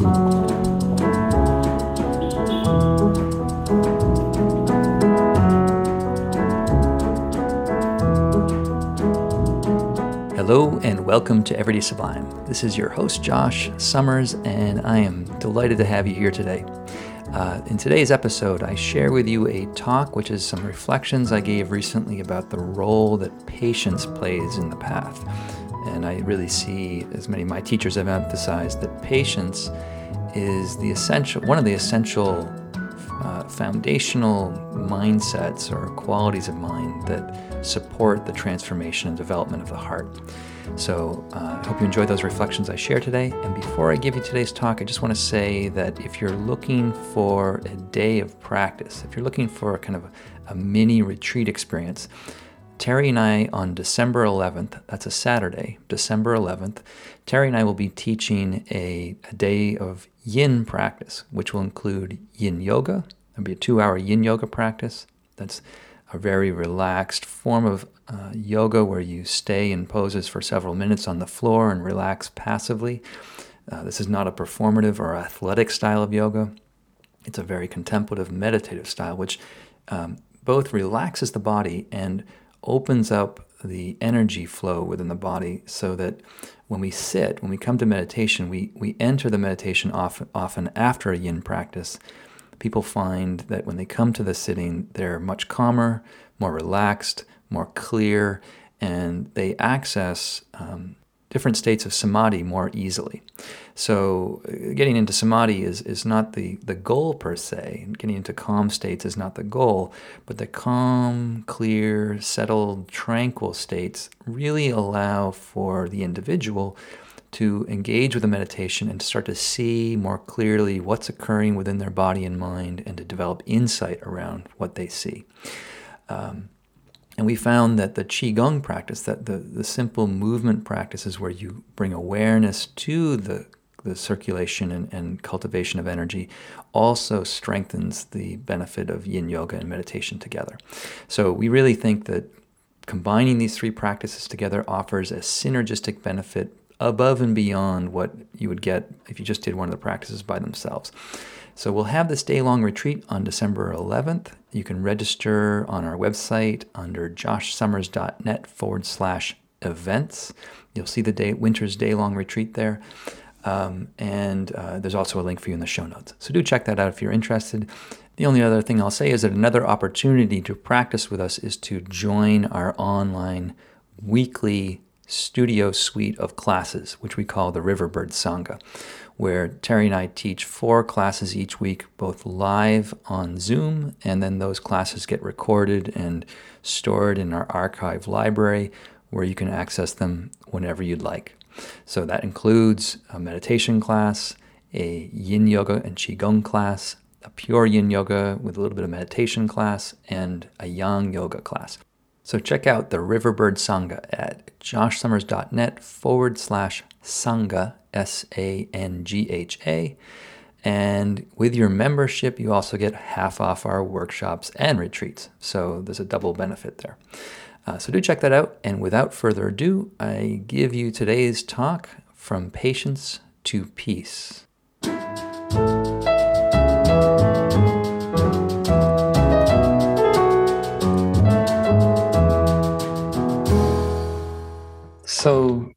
Hello and welcome to Everyday Sublime. This is your host, Josh Summers, and I am delighted to have you here today. Uh, in today's episode, I share with you a talk, which is some reflections I gave recently about the role that patience plays in the path. And I really see, as many of my teachers have emphasized, that patience is the essential, one of the essential uh, foundational mindsets or qualities of mind that support the transformation and development of the heart. So uh, I hope you enjoyed those reflections I share today. And before I give you today's talk, I just want to say that if you're looking for a day of practice, if you're looking for a kind of a, a mini retreat experience, Terry and I on December 11th, that's a Saturday, December 11th, Terry and I will be teaching a, a day of yin practice, which will include yin yoga. There'll be a two hour yin yoga practice. That's a very relaxed form of uh, yoga where you stay in poses for several minutes on the floor and relax passively. Uh, this is not a performative or athletic style of yoga. It's a very contemplative, meditative style, which um, both relaxes the body and opens up the energy flow within the body so that when we sit, when we come to meditation, we, we enter the meditation often, often after a yin practice. People find that when they come to the sitting, they're much calmer, more relaxed, more clear, and they access um, different states of samadhi more easily. So, uh, getting into samadhi is, is not the, the goal per se. Getting into calm states is not the goal, but the calm, clear, settled, tranquil states really allow for the individual to engage with the meditation and to start to see more clearly what's occurring within their body and mind and to develop insight around what they see. Um, and we found that the Qigong practice, that the, the simple movement practices where you bring awareness to the, the circulation and, and cultivation of energy, also strengthens the benefit of yin yoga and meditation together. So we really think that combining these three practices together offers a synergistic benefit above and beyond what you would get if you just did one of the practices by themselves. So we'll have this day long retreat on December 11th. You can register on our website under joshsummers.net forward slash events. You'll see the day, winter's day long retreat there. Um, and uh, there's also a link for you in the show notes. So do check that out if you're interested. The only other thing I'll say is that another opportunity to practice with us is to join our online weekly studio suite of classes, which we call the Riverbird Sangha where Terry and I teach four classes each week, both live on Zoom, and then those classes get recorded and stored in our archive library where you can access them whenever you'd like. So that includes a meditation class, a yin yoga and qigong class, a pure yin yoga with a little bit of meditation class, and a yang yoga class. So check out the Riverbird Sangha at joshsummers.net forward slash Sangha, S A N G H A. And with your membership, you also get half off our workshops and retreats. So there's a double benefit there. Uh, so do check that out. And without further ado, I give you today's talk from patience to peace. So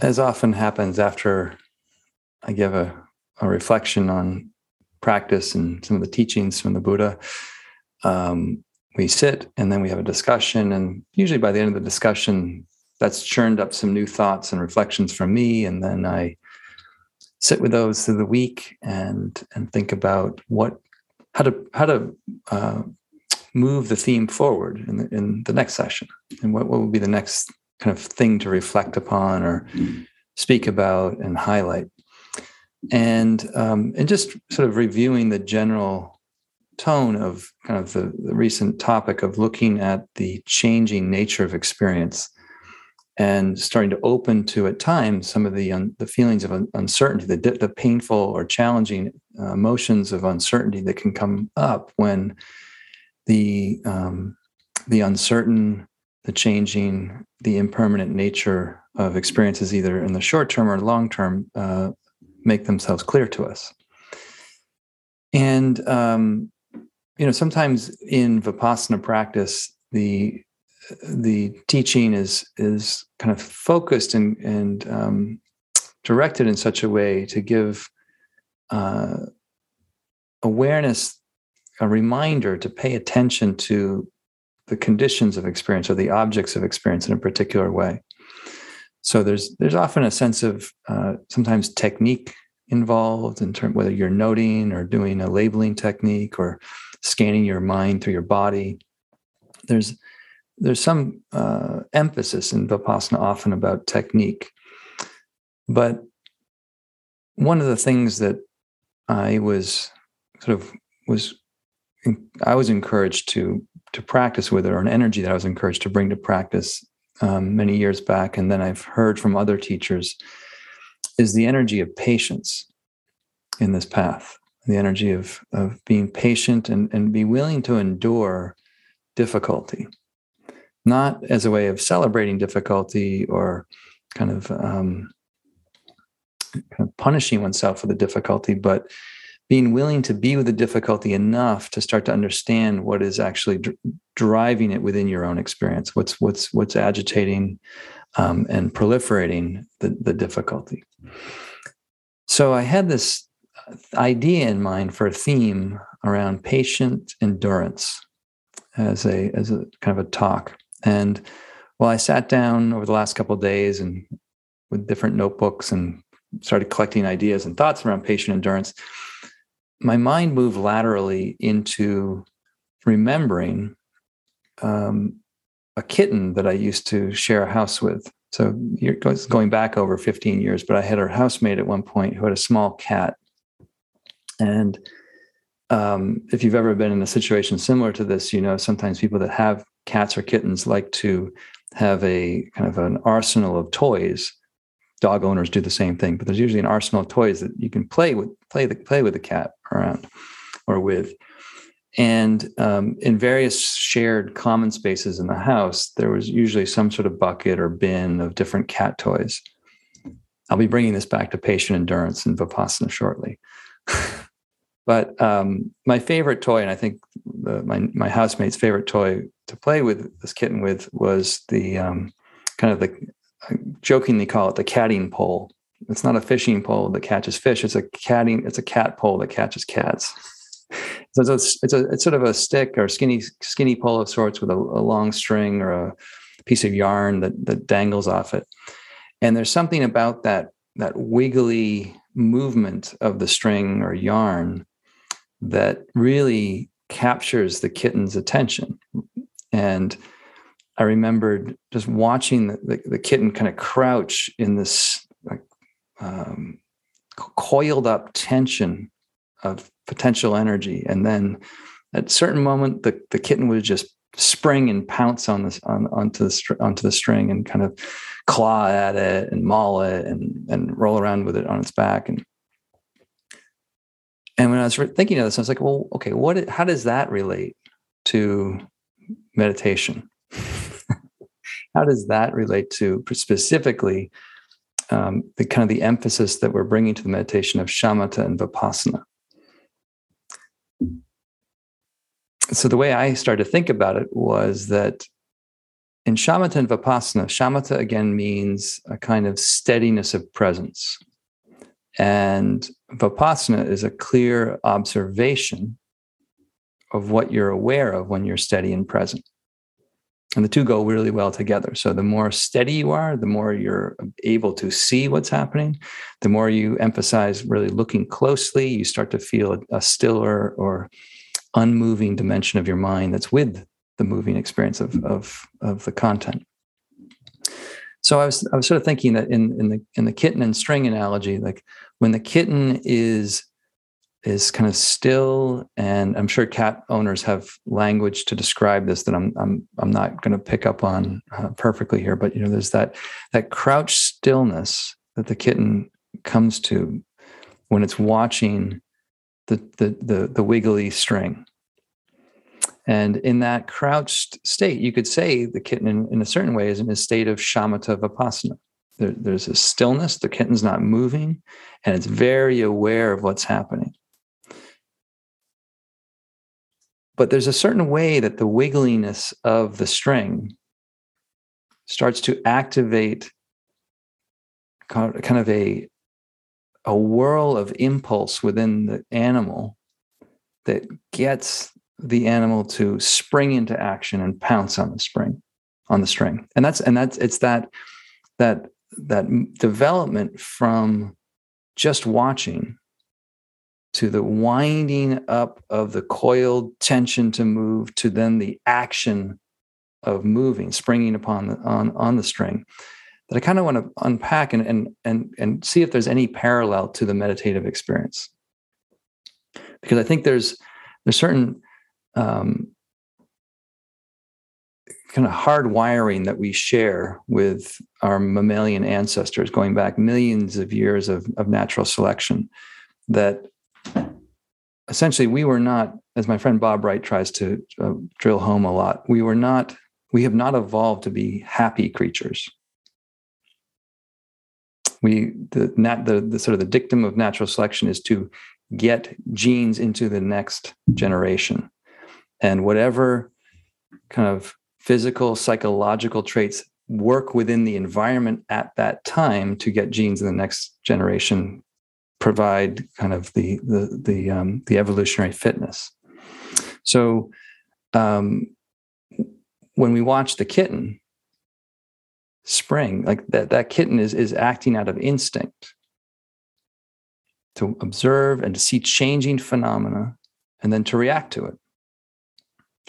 as often happens after I give a, a reflection on practice and some of the teachings from the Buddha, um, we sit and then we have a discussion. And usually by the end of the discussion, that's churned up some new thoughts and reflections from me. And then I sit with those through the week and and think about what how to how to uh, move the theme forward in the, in the next session and what, what will be the next kind of thing to reflect upon or speak about and highlight. And um, and just sort of reviewing the general tone of kind of the, the recent topic of looking at the changing nature of experience and starting to open to at times some of the un, the feelings of un, uncertainty, the the painful or challenging uh, emotions of uncertainty that can come up when the um, the uncertain, the changing, the impermanent nature of experiences, either in the short term or long term, uh, make themselves clear to us. And um, you know, sometimes in vipassana practice, the the teaching is is kind of focused and and um, directed in such a way to give uh, awareness, a reminder to pay attention to the conditions of experience or the objects of experience in a particular way. So there's there's often a sense of uh, sometimes technique involved in terms whether you're noting or doing a labeling technique or scanning your mind through your body. There's there's some uh, emphasis in vipassana often about technique, but one of the things that I was sort of was I was encouraged to to practice with it, or an energy that I was encouraged to bring to practice um, many years back, and then I've heard from other teachers, is the energy of patience in this path, the energy of of being patient and and be willing to endure difficulty, not as a way of celebrating difficulty or kind of um, kind of punishing oneself for the difficulty, but being willing to be with the difficulty enough to start to understand what is actually dr- driving it within your own experience what's what's what's agitating um, and proliferating the, the difficulty. So i had this idea in mind for a theme around patient endurance as a as a kind of a talk and well i sat down over the last couple of days and with different notebooks and started collecting ideas and thoughts around patient endurance my mind moved laterally into remembering um, a kitten that I used to share a house with. So it's going back over 15 years, but I had a housemate at one point who had a small cat. And um, if you've ever been in a situation similar to this, you know sometimes people that have cats or kittens like to have a kind of an arsenal of toys. Dog owners do the same thing but there's usually an arsenal of toys that you can play with play the play with the cat around or with. And um, in various shared common spaces in the house there was usually some sort of bucket or bin of different cat toys. I'll be bringing this back to patient endurance and vipassana shortly but um, my favorite toy and i think the, my, my housemate's favorite toy to play with this kitten with was the um, kind of the I jokingly call it the catting pole. It's not a fishing pole that catches fish. It's a catting. It's a cat pole that catches cats. so it's, it's a it's sort of a stick or skinny skinny pole of sorts with a, a long string or a piece of yarn that that dangles off it. And there's something about that that wiggly movement of the string or yarn that really captures the kitten's attention. And I remembered just watching the, the, the kitten kind of crouch in this like um, coiled up tension of potential energy, and then at a certain moment, the, the kitten would just spring and pounce on this on onto the onto the string and kind of claw at it and maul it and and roll around with it on its back and and when I was thinking of this, I was like, well, okay, what? How does that relate to meditation? how does that relate to specifically um, the kind of the emphasis that we're bringing to the meditation of shamatha and vipassana? So the way I started to think about it was that in shamatha and vipassana, shamatha again means a kind of steadiness of presence. And vipassana is a clear observation of what you're aware of when you're steady and present. And the two go really well together. So the more steady you are the more you're able to see what's happening. The more you emphasize really looking closely you start to feel a, stiller or unmoving dimension of your mind that's with the moving experience of, of, of the content. So I was I was sort of thinking that in in the in the kitten and string analogy, like when the kitten is is kind of still and i'm sure cat owners have language to describe this that i'm i'm, I'm not going to pick up on uh, perfectly here but you know there's that that crouch stillness that the kitten comes to when it's watching the the the, the wiggly string. And in that crouched state you could say the kitten in, in a certain way is in a state of shamatha vipassana there, there's a stillness. The kitten's not moving, and it's very aware of what's happening. But there's a certain way that the wiggliness of the string starts to activate kind of a a whirl of impulse within the animal that gets the animal to spring into action and pounce on the spring on the string and that's and that's it's that that that development from just watching to the winding up of the coiled tension to move to then the action of moving springing upon the on on the string that i kind of want to unpack and and and, and see if there's any parallel to the meditative experience. Because i think there's there's certain um, kind of hard wiring that we share with our mammalian ancestors going back millions of years of, of natural selection that essentially we were not as my friend bob wright tries to uh, drill home a lot we were not we have not evolved to be happy creatures. We the, nat, the, the sort of the dictum of natural selection is to get genes into the next generation. And whatever kind of physical, psychological traits work within the environment at that time to get genes in the next generation provide kind of the the the um, the evolutionary fitness. So um, when we watch the kitten spring, like that that kitten is is acting out of instinct to observe and to see changing phenomena and then to react to it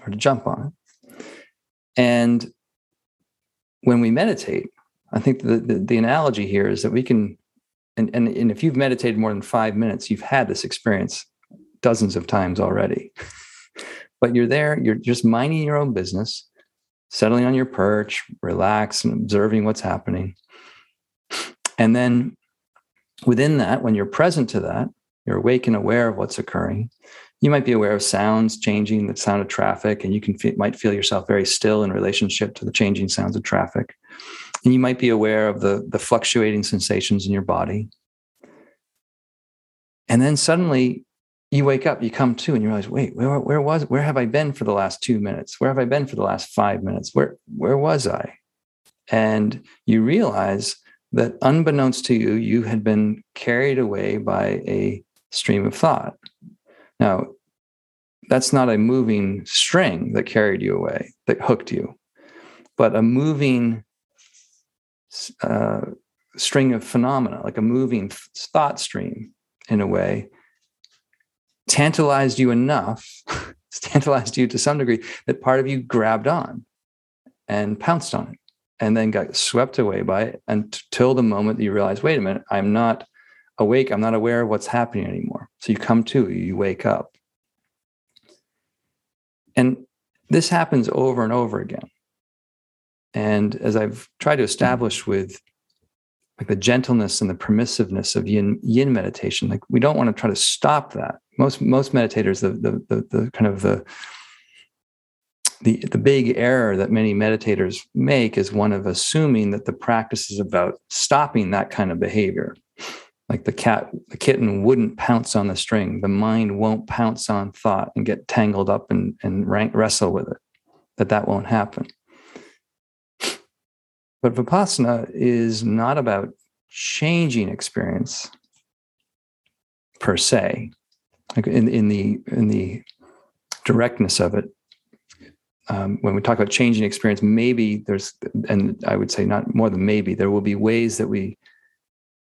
or to jump on it. And when we meditate, I think the, the, the analogy here is that we can, and, and, and if you've meditated more than five minutes, you've had this experience dozens of times already. but you're there, you're just minding your own business, settling on your perch, relax and observing what's happening. And then within that, when you're present to that, you're awake and aware of what's occurring. You might be aware of sounds changing the sound of traffic and you can might feel yourself very still in relationship to the changing sounds of traffic. And you might be aware of the the fluctuating sensations in your body. And then suddenly you wake up you come to and you realize wait where, where was where have i been for the last two minutes? Where have i been for the last five minutes? Where where was i? And you realize that unbeknownst to you you had been carried away by a stream of thought. Now, that's not a moving string that carried you away, that hooked you, but a moving uh, string of phenomena, like a moving thought stream in a way, tantalized you enough, tantalized you to some degree that part of you grabbed on and pounced on it and then got swept away by it until the moment you realize, wait a minute, I'm not awake. I'm not aware of what's happening anymore. So you come to, you wake up. And this happens over and over again. And as I've tried to establish with like the gentleness and the permissiveness of yin, yin meditation, like we don't want to try to stop that. Most most meditators, the the the, the kind of the the the big error that many meditators make is one of assuming that the practice is about stopping that kind of behavior like the cat the kitten wouldn't pounce on the string. The mind won't pounce on thought and get tangled up and, and rank, wrestle with it that that won't happen. But vipassana is not about changing experience per se. Like in, in the in the directness of it um, when we talk about changing experience maybe there's and i would say not more than maybe there will be ways that we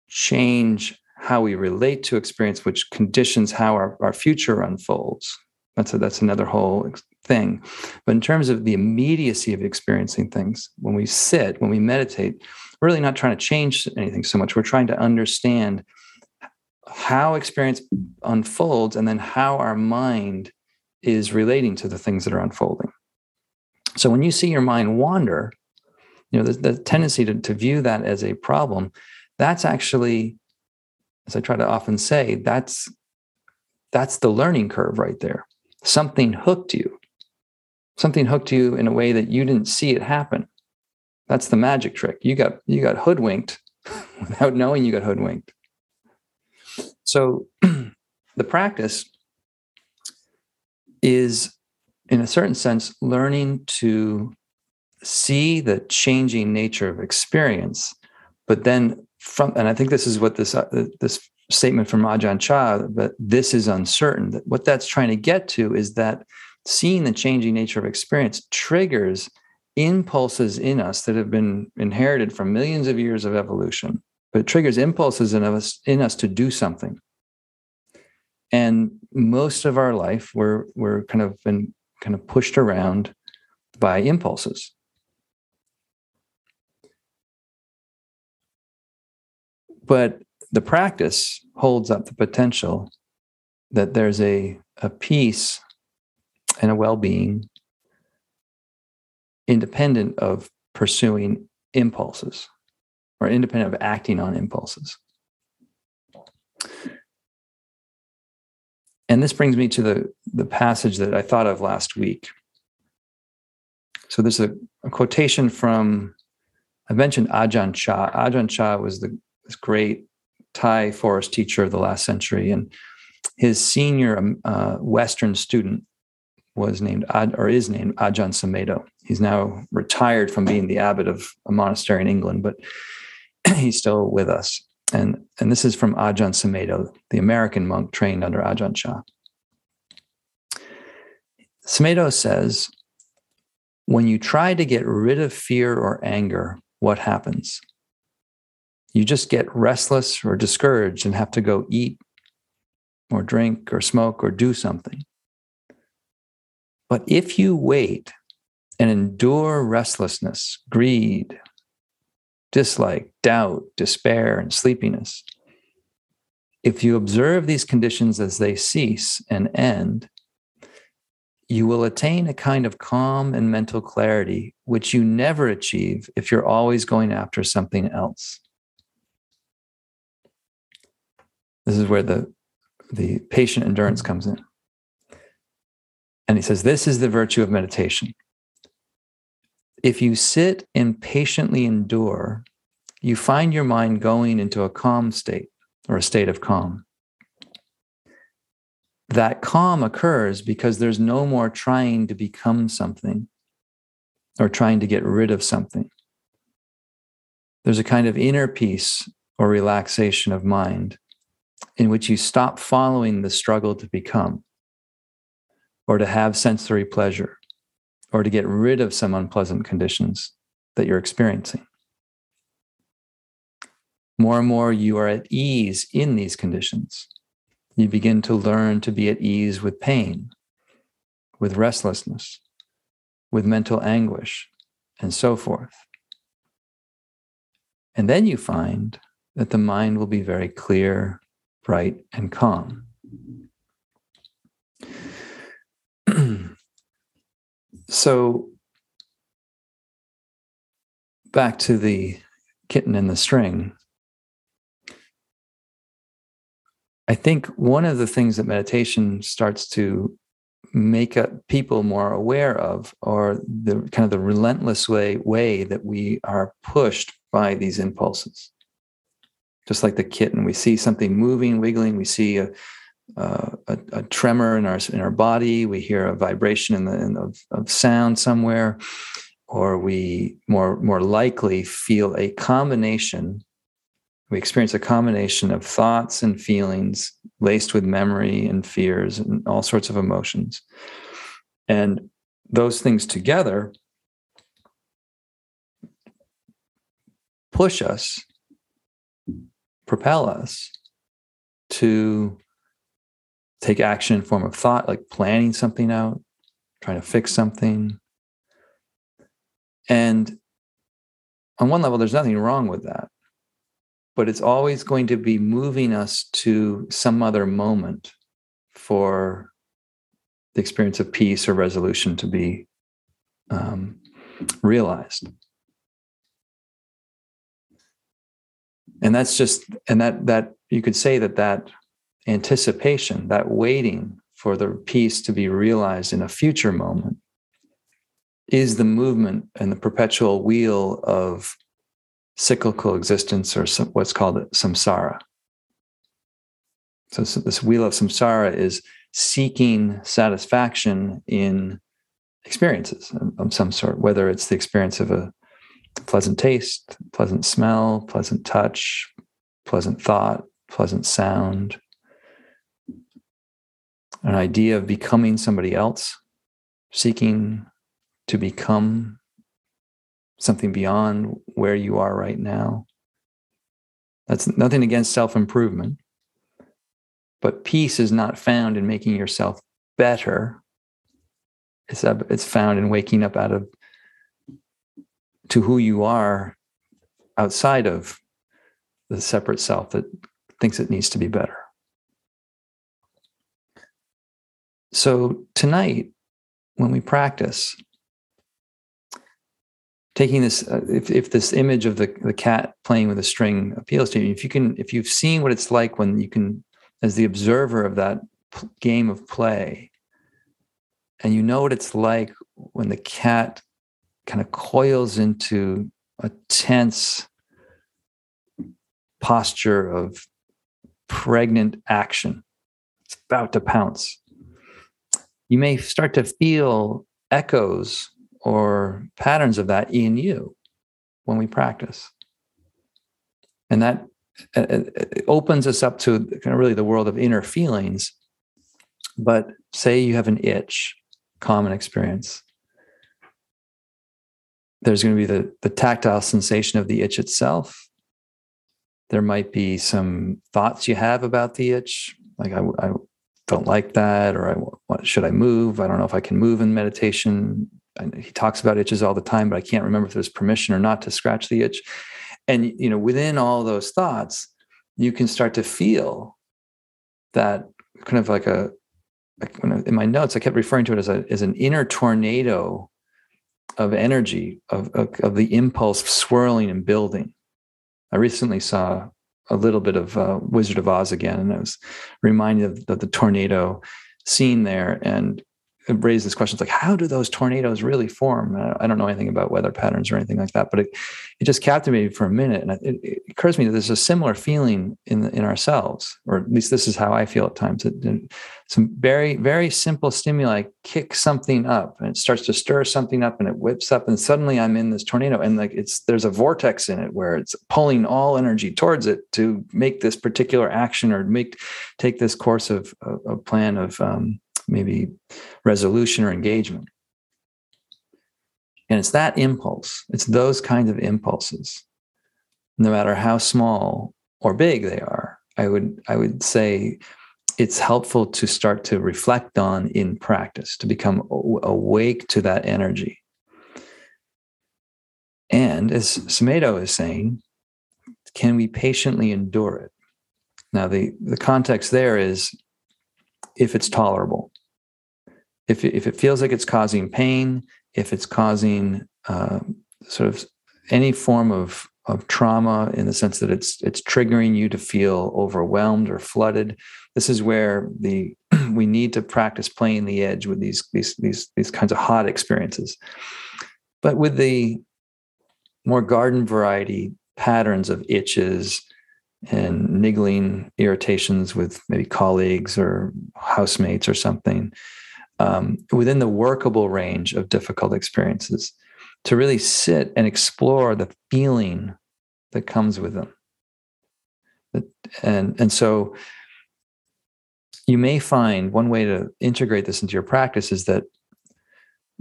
change how we relate to experience, which conditions how our, our future unfolds. That's a, that's another whole thing. But in terms of the immediacy of experiencing things, when we sit, when we meditate, we're really not trying to change anything so much. We're trying to understand how experience unfolds and then how our mind is relating to the things that are unfolding. So when you see your mind wander, you know, the, the tendency to, to view that as a problem that's actually as i try to often say that's that's the learning curve right there. Something hooked you. Something hooked you in a way that you didn't see it happen. That's the magic trick. You got you got hoodwinked without knowing you got hoodwinked. So the practice is, in a certain sense, learning to see the changing nature of experience, but then from, and I think this is what this uh, this statement from Ajahn Chah, but this is uncertain. That what that's trying to get to is that seeing the changing nature of experience triggers impulses in us that have been inherited from millions of years of evolution, but it triggers impulses in us in us to do something. And most of our life, we're we're kind of been kind of pushed around by impulses. But the practice holds up the potential that there's a, a peace and a well-being independent of pursuing impulses or independent of acting on impulses. And this brings me to the, the passage that I thought of last week. So there's a, a quotation from, I mentioned Ajahn Chah. Ajahn Chah was the great Thai forest teacher of the last century. And his senior um, uh, Western student was named or is named Ajahn Sumedho. He's now retired from being the abbot of a monastery in England, but he's still with us. And, and this is from Ajahn Sumedho, the American monk trained under Ajahn Chah. Sumedho says, when you try to get rid of fear or anger, what happens? You just get restless or discouraged and have to go eat or drink or smoke or do something. But if you wait and endure restlessness, greed, dislike, doubt, despair, and sleepiness, if you observe these conditions as they cease and end, you will attain a kind of calm and mental clarity, which you never achieve if you're always going after something else. This is where the, the patient endurance comes in. And he says, This is the virtue of meditation. If you sit and patiently endure, you find your mind going into a calm state or a state of calm. That calm occurs because there's no more trying to become something or trying to get rid of something. There's a kind of inner peace or relaxation of mind in which you stop following the struggle to become or to have sensory pleasure or to get rid of some unpleasant conditions that you're experiencing. More and more, you are at ease in these conditions. You begin to learn to be at ease with pain, with restlessness, with mental anguish, and so forth. And then you find that the mind will be very clear, bright, and calm. so back to the kitten and the string. I think one of the things that meditation starts to make people more aware of are the kind of the relentless way way that we are pushed by these impulses. Just like the kitten, we see something moving, wiggling, we see a, uh, a, a, tremor in our in our body. We hear a vibration in the in of, of sound somewhere, or we more more likely feel a combination. We experience a combination of thoughts and feelings laced with memory and fears and all sorts of emotions, and those things together push us, propel us to take action in form of thought, like planning something out, trying to fix something. And on one level, there's nothing wrong with that. But it's always going to be moving us to some other moment for the experience of peace or resolution to be um, realized. And that's just, and that, that you could say that that anticipation, that waiting for the peace to be realized in a future moment, is the movement and the perpetual wheel of cyclical existence or some, what's called samsara. So, this wheel of samsara is seeking satisfaction in experiences of some sort, whether it's the experience of a pleasant taste, pleasant smell, pleasant touch, pleasant thought, pleasant sound, an idea of becoming somebody else, seeking to become something beyond where you are right now. That's nothing against self improvement. But peace is not found in making yourself better. It's, it's found in waking up out of to who you are outside of the separate self that thinks it needs to be better. So tonight, when we practice, taking this, uh, if, if this image of the, the cat playing with a string appeals to you, if you can, if you've seen what it's like when you can, as the observer of that p- game of play, and you know what it's like when the cat kind of coils into a tense posture of pregnant action. It's about to pounce. You may start to feel echoes or patterns of that in you when we practice. And that uh, uh, opens us up to kind of really the world of inner feelings. But say you have an itch, common experience there's going to be the, the tactile sensation of the itch itself. There might be some thoughts you have about the itch, like I, I don't like that, or I what, should I move? I don't know if I can move in meditation. he talks about itches all the time, but I can't remember if there's permission or not to scratch the itch. And you know, within all those thoughts, you can start to feel that kind of like a like in my notes, I kept referring to it as a as an inner tornado of energy of, of, of the impulse swirling and building. I recently saw a little bit of uh, Wizard of Oz again, and I was reminded of, of the tornado scene there. And it raises questions like how do those tornadoes really form? I don't know anything about weather patterns or anything like that but it, it just captivated me for a minute. And it, it occurs to me that there's a similar feeling in in ourselves or at least this is how i feel at times some very very simple stimuli kick something up and it starts to stir something up and it whips up and suddenly i'm in this tornado. And like it's there's a vortex in it where it's pulling all energy towards it to make this particular action or make take this course of a plan of um, maybe resolution or engagement. And it's that impulse, it's those kinds of impulses, no matter how small or big they are. I would, I would say it's helpful to start to reflect on in practice, to become awake to that energy. And as Sumedho is saying, can we patiently endure it? Now, the, the context there is if it's tolerable if it, if it feels like it's causing pain, if it's causing uh, sort of any form of of trauma in the sense that it's it's triggering you to feel overwhelmed or flooded, this is where the we need to practice playing the edge with these these these these kinds of hot experiences. But with the more garden variety patterns of itches and niggling irritations with maybe colleagues or housemates or something um, within the workable range of difficult experiences to really sit and explore the feeling that comes with them. And, and so you may find one way to integrate this into your practice is that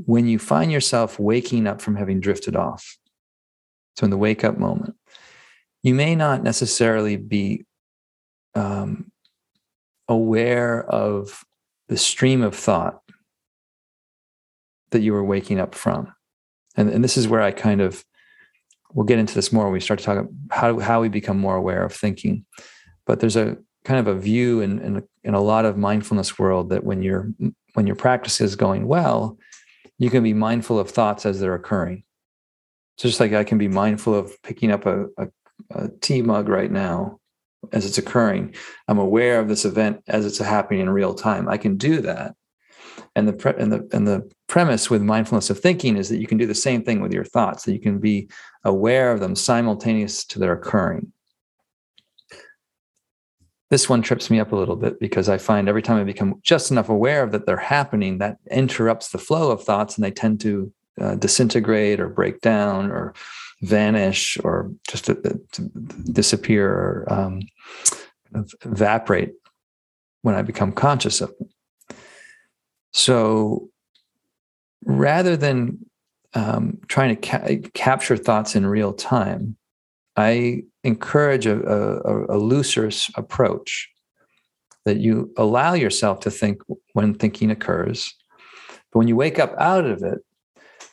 when you find yourself waking up from having drifted off, so in the wake up moment, you may not necessarily be um, aware of the stream of thought that you were waking up from. And, and this is where I kind of, we'll get into this more when we start to talk about how, how we become more aware of thinking. But there's a kind of a view in, in, in a lot of mindfulness world that when your when your practice is going well, you can be mindful of thoughts as they're occurring. So just like I can be mindful of picking up a, a, a tea mug right now as it's occurring. I'm aware of this event as it's happening in real time. I can do that And the, pre- and, the, and the premise with mindfulness of thinking is that you can do the same thing with your thoughts, that you can be aware of them simultaneous to their occurring. This one trips me up a little bit because I find every time I become just enough aware of that they're happening, that interrupts the flow of thoughts and they tend to uh, disintegrate or break down or vanish or just to, to disappear or um, evaporate when I become conscious of them. So rather than um, trying to ca- capture thoughts in real time, I encourage a, a, a looser approach that you allow yourself to think when thinking occurs. But when you wake up out of it,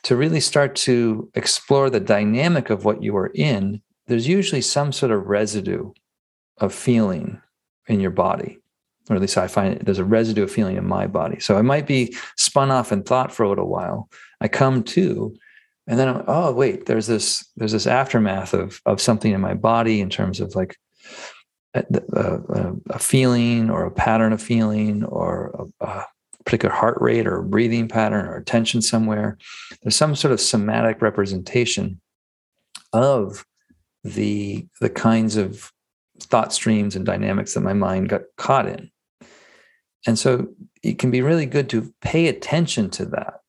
to really start to explore the dynamic of what you are in, there's usually some sort of residue of feeling in your body. Or at least I find it, there's a residue of feeling in my body. So I might be spun off in thought for a little while. I come to, and then I'm, oh wait, there's this there's this aftermath of of something in my body in terms of like a, a, a feeling or a pattern of feeling or a, a particular heart rate or breathing pattern or tension somewhere. There's some sort of somatic representation of the the kinds of thought streams and dynamics that my mind got caught in. And so it can be really good to pay attention to that,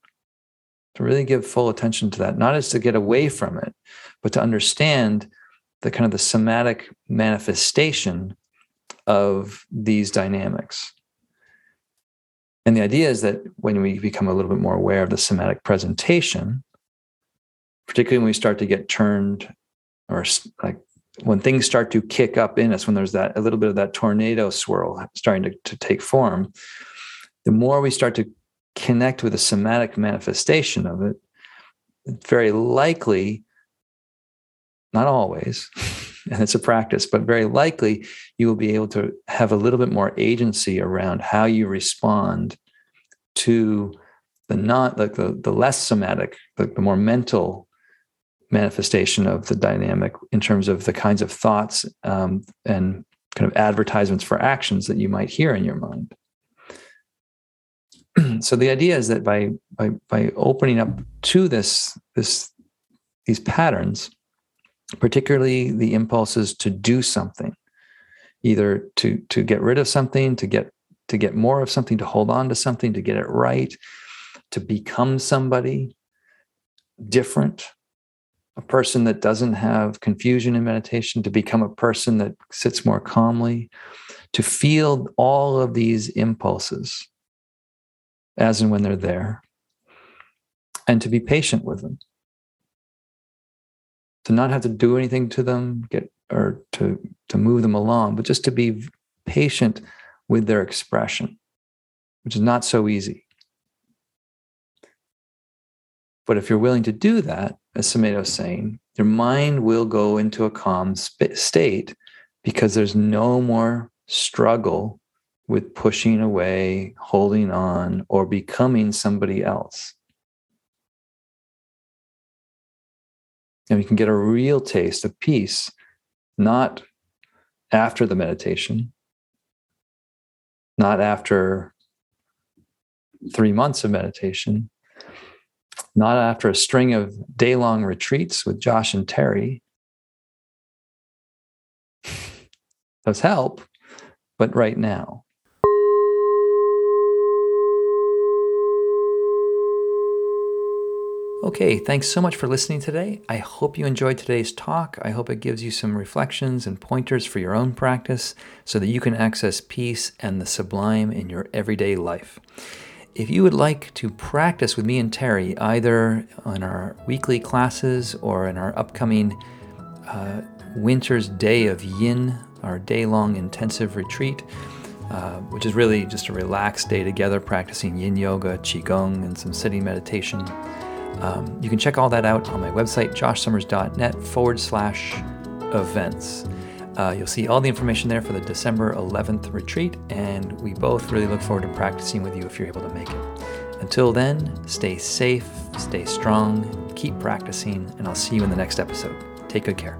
to really give full attention to that, not as to get away from it, but to understand the kind of the somatic manifestation of these dynamics. And the idea is that when we become a little bit more aware of the somatic presentation, particularly when we start to get turned or like when things start to kick up in us, when there's that a little bit of that tornado swirl starting to, to take form, the more we start to connect with the somatic manifestation of it, very likely, not always, and it's a practice, but very likely you will be able to have a little bit more agency around how you respond to the not like the, the less somatic, the, the more mental manifestation of the dynamic in terms of the kinds of thoughts um, and kind of advertisements for actions that you might hear in your mind. so the idea is that by by by opening up to this this these patterns, particularly the impulses to do something either to to get rid of something to get to get more of something to hold on to something to get it right to become somebody different a person that doesn't have confusion in meditation to become a person that sits more calmly to feel all of these impulses as and when they're there and to be patient with them to not have to do anything to them, get or to to move them along, but just to be patient with their expression, which is not so easy. But if you're willing to do that, as Sumedho is saying, your mind will go into a calm sp- state because there's no more struggle with pushing away, holding on, or becoming somebody else. and we can get a real taste of peace, not after the meditation, not after three months of meditation, not after a string of day long retreats with Josh and Terry. Does help, but right now. Okay, thanks so much for listening today. I hope you enjoyed today's talk. I hope it gives you some reflections and pointers for your own practice so that you can access peace and the sublime in your everyday life. If you would like to practice with me and Terry, either on our weekly classes or in our upcoming uh, Winter's Day of Yin, our day long intensive retreat, uh, which is really just a relaxed day together practicing yin yoga, qigong, and some sitting meditation. Um, you can check all that out on my website, joshsummers.net forward slash events. Uh, you'll see all the information there for the December 11th retreat, and we both really look forward to practicing with you if you're able to make it. Until then, stay safe, stay strong, keep practicing, and I'll see you in the next episode. Take good care.